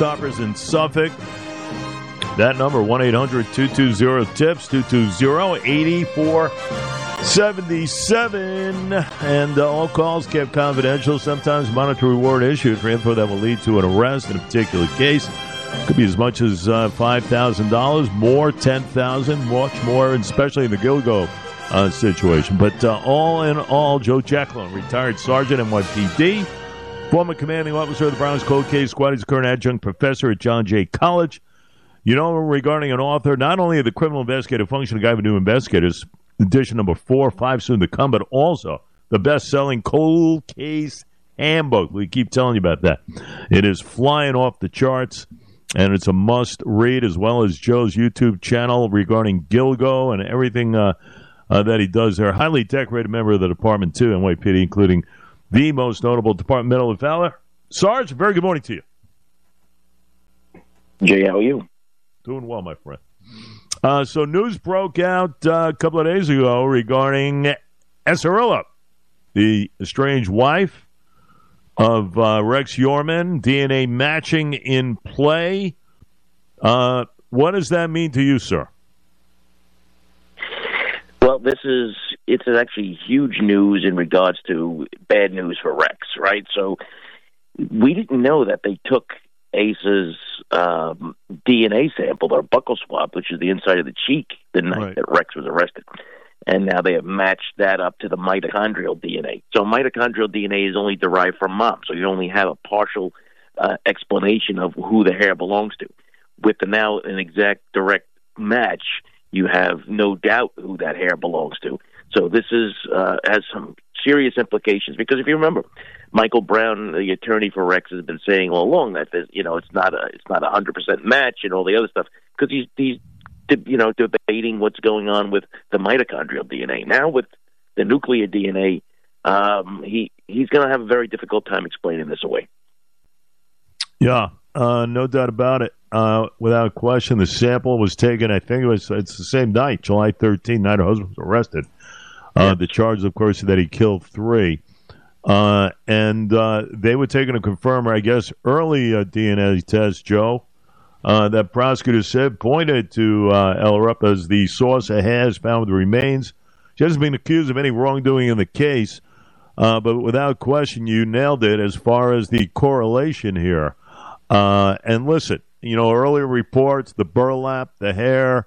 Stoppers in Suffolk. That number, 1 800 220 TIPS, 220 8477. And uh, all calls kept confidential. Sometimes monetary reward issued for info that will lead to an arrest in a particular case. Could be as much as uh, $5,000, more, 10000 much more, especially in the Gilgo uh, situation. But uh, all in all, Joe Giacalone, retired sergeant NYPD, former commanding officer of the Bronx Cold Case Squad. He's a current adjunct professor at John Jay College. You know, regarding an author, not only of the criminal investigative function of of New Investigators, edition number four, five soon to come, but also the best-selling Cold Case Handbook. We keep telling you about that. It is flying off the charts and it's a must read as well as Joe's YouTube channel regarding Gilgo and everything uh, uh, that he does there. Highly decorated member of the department too, NYPD, including the most notable departmental fellow. Sarge, very good morning to you. Jay, how are you? Doing well, my friend. Uh, so news broke out uh, a couple of days ago regarding Asa Ellerup, the estranged wife of uh, Rex Heuermann. DNA matching in play. Uh, what does that mean to you, sir? This is it's actually huge news in regards to bad news for Rex, right? So we didn't know that they took Asa's um, DNA sample or buccal swab, which is the inside of the cheek, the night right. that Rex was arrested and now they have matched that up to the mitochondrial DNA. So mitochondrial DNA is only derived from mom, so you only have a partial uh, explanation of who the hair belongs to. With the now an exact direct match, you have no doubt who that hair belongs to. So this is uh, has some serious implications because if you remember, Michael Brown, the attorney for Rex, has been saying all along that you know it's not a it's not a hundred percent match and all the other stuff because he's he's you know, debating what's going on with the mitochondrial DNA. Now with the nuclear DNA, um, he he's going to have a very difficult time explaining this away. Yeah, uh, no doubt about it. Uh, without question, the sample was taken. I think it was it's the same night, July 13th, night her husband was arrested. Uh. The charge, of course, that he killed three. Uh, and uh, they were taking a confirmer, I guess, early uh, DNA test, Joe, uh, that prosecutors said pointed to uh, Ellerup as the source of hairs found the remains. She hasn't been accused of any wrongdoing in the case, uh, but without question, you nailed it as far as the correlation here. Uh, and listen, you know, earlier reports, the burlap, the hair,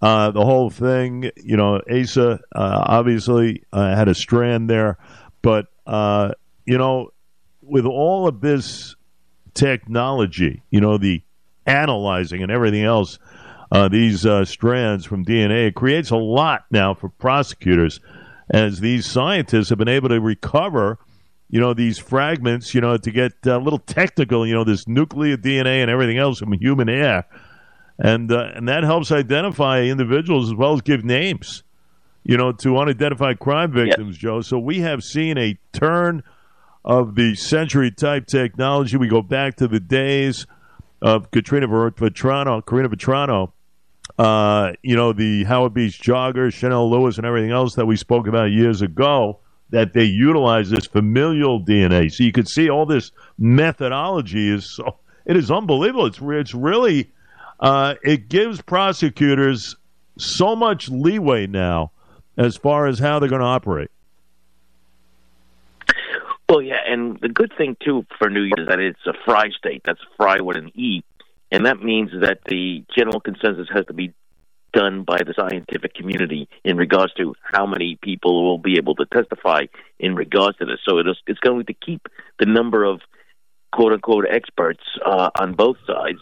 uh, the whole thing, you know, Asa uh, obviously uh, had a strand there, but, uh, you know, with all of this technology, you know, the analyzing and everything else uh, these strands from DNA. It creates a lot now for prosecutors as these scientists have been able to recover, you know, these fragments, you know, to get a little technical, you know, this nuclear DNA and everything else from human hair. And, uh, and that helps identify individuals as well as give names, you know, to unidentified crime victims, Joe. So we have seen a turn of the century type technology. We go back to the days of Katrina Vetrano, Karina Vetrano, uh, you know, the Howard Beach joggers, Chanel Lewis, and everything else that we spoke about years ago, that they utilize this familial DNA. So you could see all this methodology is so, it is unbelievable. It's, it's really, uh, it gives prosecutors so much leeway now as far as how they're going to operate. Well, yeah, and the good thing too for New York is that it's a Frye state. That's Frye with an E, and that means that the general consensus has to be done by the scientific community in regards to how many people will be able to testify in regards to this. So it is, it's going to keep the number of quote unquote experts uh, on both sides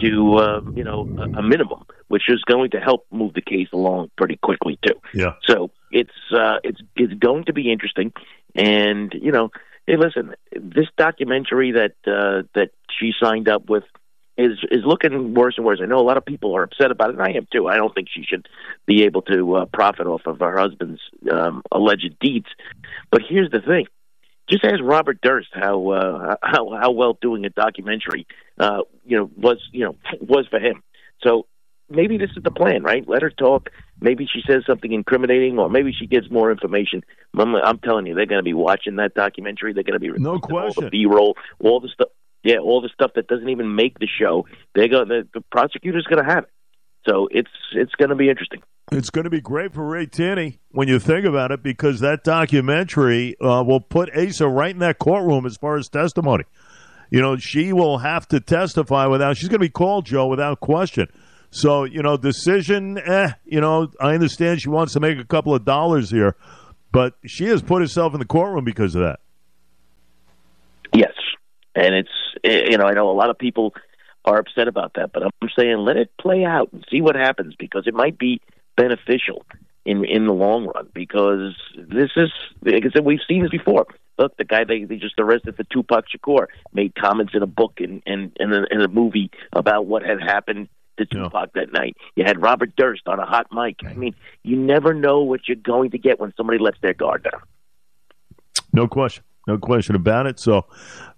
to uh, you know a, a minimum, which is going to help move the case along pretty quickly too. Yeah. So it's uh, it's it's going to be interesting. And you know, hey, listen, this documentary that uh, that she signed up with is is looking worse and worse. I know a lot of people are upset about it, and I am too. I don't think she should be able to uh, profit off of her husband's um, alleged deeds. But here's the thing: just ask Robert Durst how uh, how how well doing a documentary uh, you know was you know was for him. So maybe this is the plan, right? Let her talk. Maybe she says something incriminating, or maybe she gives more information. I'm, I'm telling you, they're going to be watching that documentary. They're going to be no question all the B roll, all the stuff. Yeah, all the stuff that doesn't even make the show, they go. The, the prosecutor's going to have it. So it's it's going to be interesting. It's going to be great for Ray Tierney when you think about it, because that documentary uh, will put Asa right in that courtroom as far as testimony. You know, she will have to testify without. She's going to be called Joe without question. So you know, decision. Eh, you know, I understand she wants to make a couple of dollars here, but she has put herself in the courtroom because of that. Yes, and it's Eh, you know I know a lot of people are upset about that, but I'm saying let it play out and see what happens because it might be beneficial in in the long run because this is like I said we've seen this before. Look, the guy they, they just arrested for Tupac Shakur made comments in a book and and in, in, in a movie about what had happened to Tupac yeah. that night. You had Robert Durst on a hot mic. I mean, you never know what you're going to get when somebody lets their guard down. No question. No question about it. So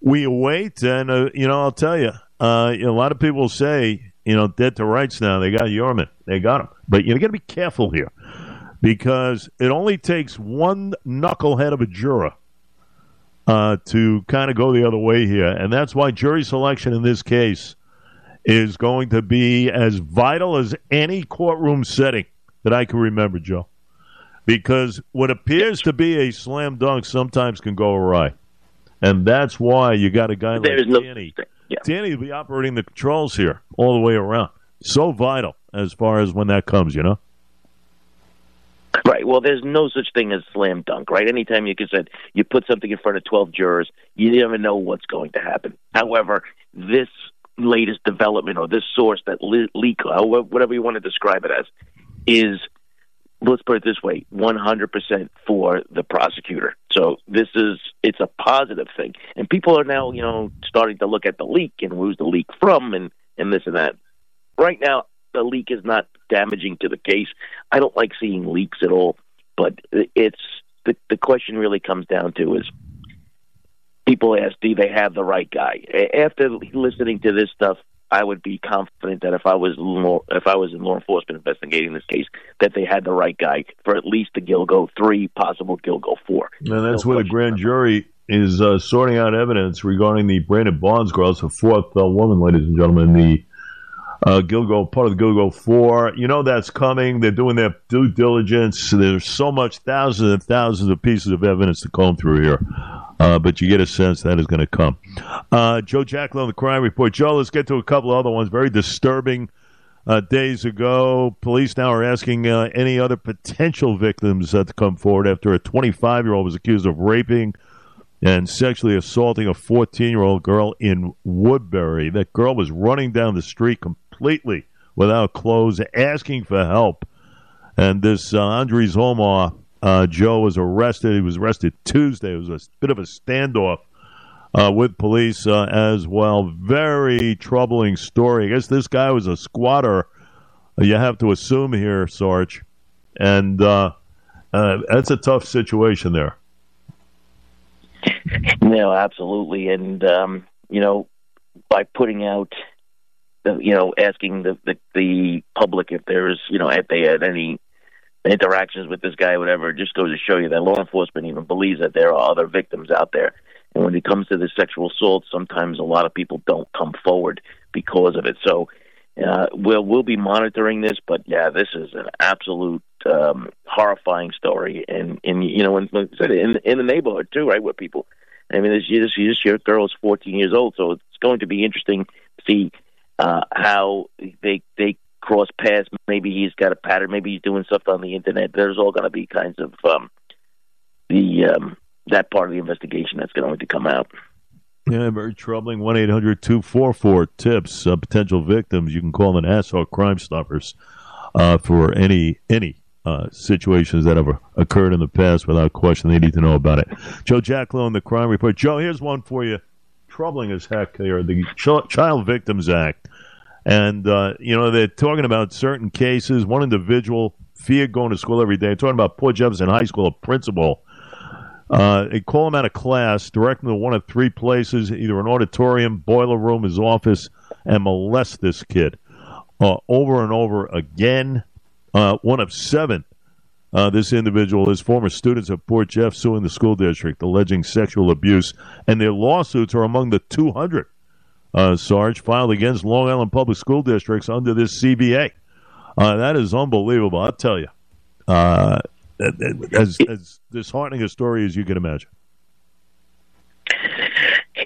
we await, and uh, you know, I'll tell you, uh, a lot of people say, you know, dead to rights now. They got Heuermann, they got him, but you got to be careful here because it only takes one knucklehead of a juror uh, to kind of go the other way here, and that's why jury selection in this case is going to be as vital as any courtroom setting that I can remember, Joe because what appears to be a slam dunk sometimes can go awry. And that's why you got a guy like no, Danny. Yeah. Danny will be operating the controls here all the way around. So vital as far as when that comes, you know? Right. Well, there's no such thing as slam dunk, right? Anytime you can say you put something in front of 12 jurors, you never know what's going to happen. However, this latest development or this source that le- leak, whatever you want to describe it as, is let's put it this way 100% for the prosecutor. So this is it's a positive thing. And people are now you know starting to look at the leak and who's the leak from and and this and that. Right now the leak is not damaging to the case. I don't like seeing leaks at all. But it's the the question really comes down to is people ask do they have the right guy? After listening to this stuff I would be confident that if I was law, if I was in law enforcement investigating this case, that they had the right guy for at least the Gilgo three, possible Gilgo four. And that's no where the grand jury is uh, sorting out evidence regarding the Brainard-Barnes girls, the fourth uh, woman, ladies and gentlemen, the uh, Gilgo, part of the Gilgo Four. You know that's coming. They're doing their due diligence. There's so much, thousands and thousands of pieces of evidence to comb through here. Uh, but you get a sense that is going to come. Uh, Joe Giacalone, the crime report. Joe, let's get to a couple other ones. Very disturbing. Uh, days ago, police now are asking uh, any other potential victims to come forward after a 25 year old was accused of raping and sexually assaulting a 14 year old girl in Woodbury. That girl was running down the street completely without clothes, asking for help. And this uh, Andres Omar uh, Joe was arrested. He was arrested Tuesday. It was a bit of a standoff uh, with police uh, as well. Very troubling story. I guess this guy was a squatter. You have to assume here, Sarge, and uh, uh, that's a tough situation there. No, absolutely, and um, you know, by putting out, you know, asking the, the the public if there's, you know, if they had any interactions with this guy, whatever, it just goes to show you that law enforcement even believes that there are other victims out there. And when it comes to this sexual assault, sometimes a lot of people don't come forward because of it. So uh, we'll we'll be monitoring this, but yeah, this is an absolute um, horrifying story, and and you know, in, in in the neighborhood too, right? Where people, I mean, this this, this your girl is 14 years old, so it's going to be interesting to see uh, how they they cross paths. Maybe he's got a pattern. Maybe he's doing stuff on the internet. There's all going to be kinds of um, the um, that part of the investigation that's going to come out. Yeah, very troubling. 1 800 244 tips. Uh, potential victims. You can call them Nassau Crime Stoppers uh, for any any uh, situations that have occurred in the past without question. They need to know about it. Joe Giacalone, the Crime Report. Joe, here's one for you. Troubling as heck here. The Ch- Child Victims Act and, uh, you know, they're talking about certain cases. One individual feared going to school every day. Talking about Port Jefferson High School, a principal. Uh, they call him out of class, direct him to one of three places, either an auditorium, boiler room, his office, and molest this kid uh, over and over again. Uh, one of seven. Uh, this individual is former students at Port Jeff suing the school district, alleging sexual abuse, and their lawsuits are among the 200 uh, Sarge, filed against Long Island Public School Districts under this CVA. Uh, that is unbelievable, I'll tell you. Uh, as, as disheartening a story as you can imagine.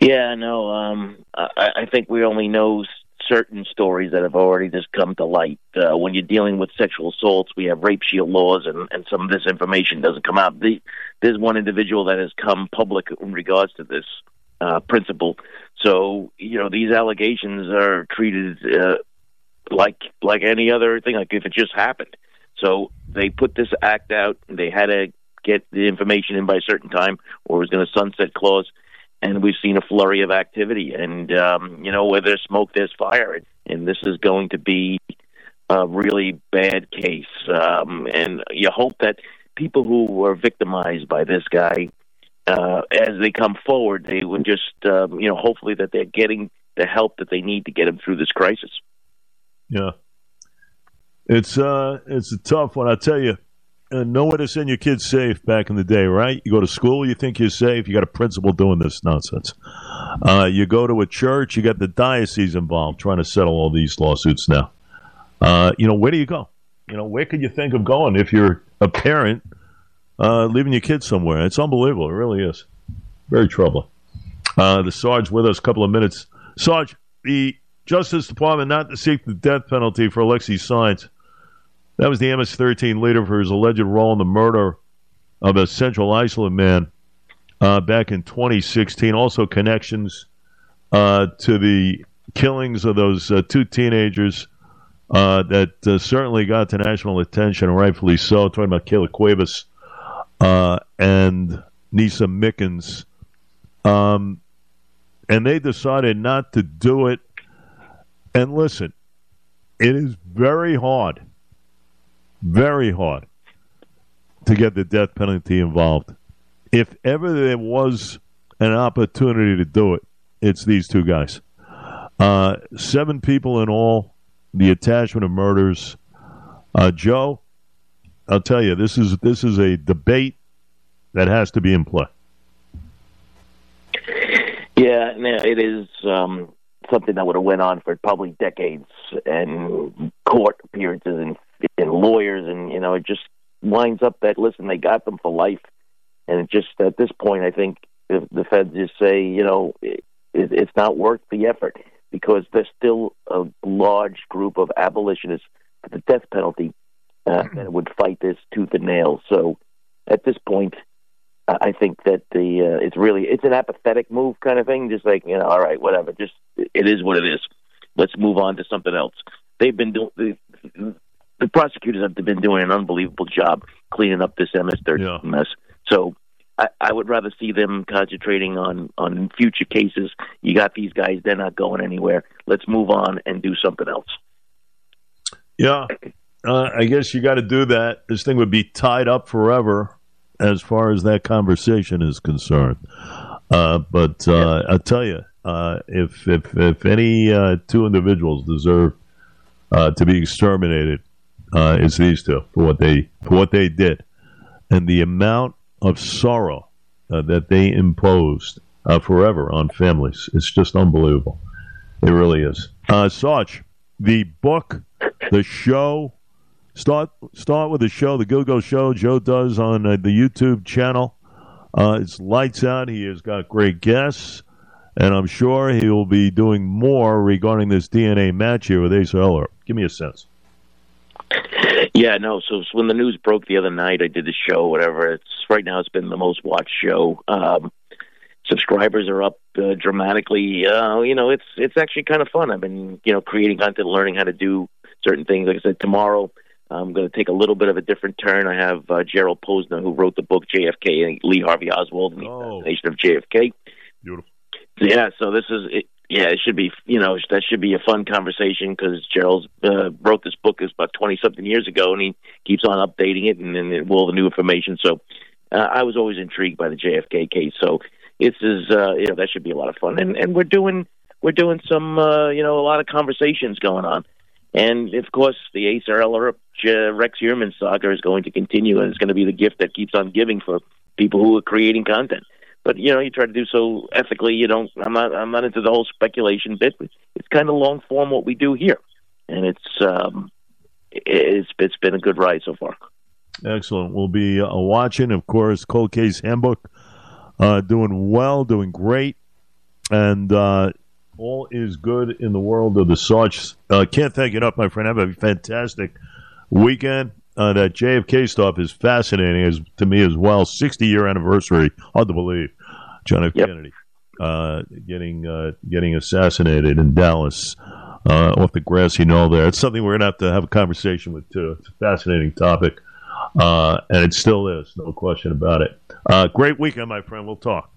Yeah, no. Um, I, I think we only know certain stories that have already just come to light. Uh, when you're dealing with sexual assaults, we have rape shield laws, and, and some of this information doesn't come out. The, there's one individual that has come public in regards to this uh, principal. So you know these allegations are treated uh, like like any other thing, like if it just happened. So they put this act out. They had to get the information in by a certain time, or it was going to sunset clause and we've seen a flurry of activity. And um, you know, where there's smoke, there's fire, and this is going to be a really bad case. Um, and you hope that people who were victimized by this guy, uh, as they come forward, they would just, um, you know, hopefully that they're getting the help that they need to get them through this crisis. Yeah, it's uh, it's a tough one. I tell you uh, nowhere to send your kids safe back in the day, right? You go to school, you think you're safe. You got a principal doing this nonsense. Uh, you go to a church, you got the diocese involved trying to settle all these lawsuits now. Uh, you know, where do you go? You know, where could you think of going if you're a parent uh, leaving your kids somewhere? It's unbelievable. It really is. Very troubling. Uh, the Sarge with us a couple of minutes. Sarge, the Justice Department not to seek the death penalty for Alexi Saenz that was the MS-13 leader for his alleged role in the murder of a Central Islip man uh, back in 2016. Also connections uh, to the killings of those uh, two teenagers uh, that uh, certainly got to national attention, rightfully so. talking about Kayla Cuevas uh, and Nisa Mickens. Um, and they decided not to do it. And listen, it is very hard very hard to get the death penalty involved. If ever there was an opportunity to do it, it's these two guys. Uh, seven people in all, the attachment of murders. Uh, Joe, I'll tell you, this is this is a debate that has to be in play. Yeah, it is um, something that would have went on for probably decades, and court appearances and and lawyers, and you know, it just winds up that listen, they got them for life, and it just at this point, I think the, the feds just say, you know, it, it's not worth the effort because there's still a large group of abolitionists for the death penalty uh, that would fight this tooth and nail. So at this point, I think that the uh, it's really it's an apathetic move kind of thing. Just like you know, all right, whatever. Just it is what it is. Let's move on to something else. They've been doing the prosecutors have been doing an unbelievable job cleaning up this MS-13 yeah. mess. So I, I would rather see them concentrating on on future cases. You got these guys; they're not going anywhere. Let's move on and do something else. Yeah, uh, I guess you got to do that. This thing would be tied up forever, as far as that conversation is concerned. Uh, but uh, I'll tell you, uh, if if if any uh, two individuals deserve uh, to be exterminated, uh, is these two for what they for what they did, and the amount of sorrow uh, that they imposed uh, forever on families. It's just unbelievable. It really is. Uh, Sarge, the book, the show. Start start with the show, the Go Go Show. Joe does on uh, the YouTube channel. Uh, it's lights out. He has got great guests, and I'm sure he will be doing more regarding this DNA match here with Asa Eller. Give me a sense. Yeah, no. So when the news broke the other night, I did the show. Whatever. It's right now. It's been the most watched show. Um, subscribers are up uh, dramatically. Uh, you know, it's it's actually kind of fun. I've been you know creating content, learning how to do certain things. Like I said, tomorrow I'm going to take a little bit of a different turn. I have uh, Gerald Posner, who wrote the book JFK and Lee Harvey Oswald and the Nation of JFK. Beautiful. Yeah, so this is it, yeah, it should be you know that should be a fun conversation because Gerald uh, wrote this book is about twenty something years ago, and he keeps on updating it and then all the new information. So uh, I was always intrigued by the JFK case. So this is uh, you know that should be a lot of fun, and and we're doing we're doing some uh, you know a lot of conversations going on, and of course the Eller uh, Rex Heuermann saga is going to continue, and it's going to be the gift that keeps on giving for people who are creating content. but you know, you try to do so ethically. You don't. I'm not. I'm not into the whole speculation bit. It's kind of long form what we do here, and it's um, it's it's been a good ride so far. Excellent. We'll be uh, watching, of course, Cold Case Handbook, uh, doing well, doing great, and uh, all is good in the world of the Sarge. Uh, can't thank you enough, my friend. Have a fantastic weekend. Uh, that JFK stuff is fascinating as to me as well. 60 year anniversary, hard to believe. John F. Yep. Kennedy uh, getting uh, getting assassinated in Dallas uh, off the grassy knoll there. It's something we're going to have to have a conversation with too. It's a fascinating topic, uh, and it still is, no question about it. Uh, great weekend, my friend. We'll talk.